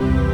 Bye.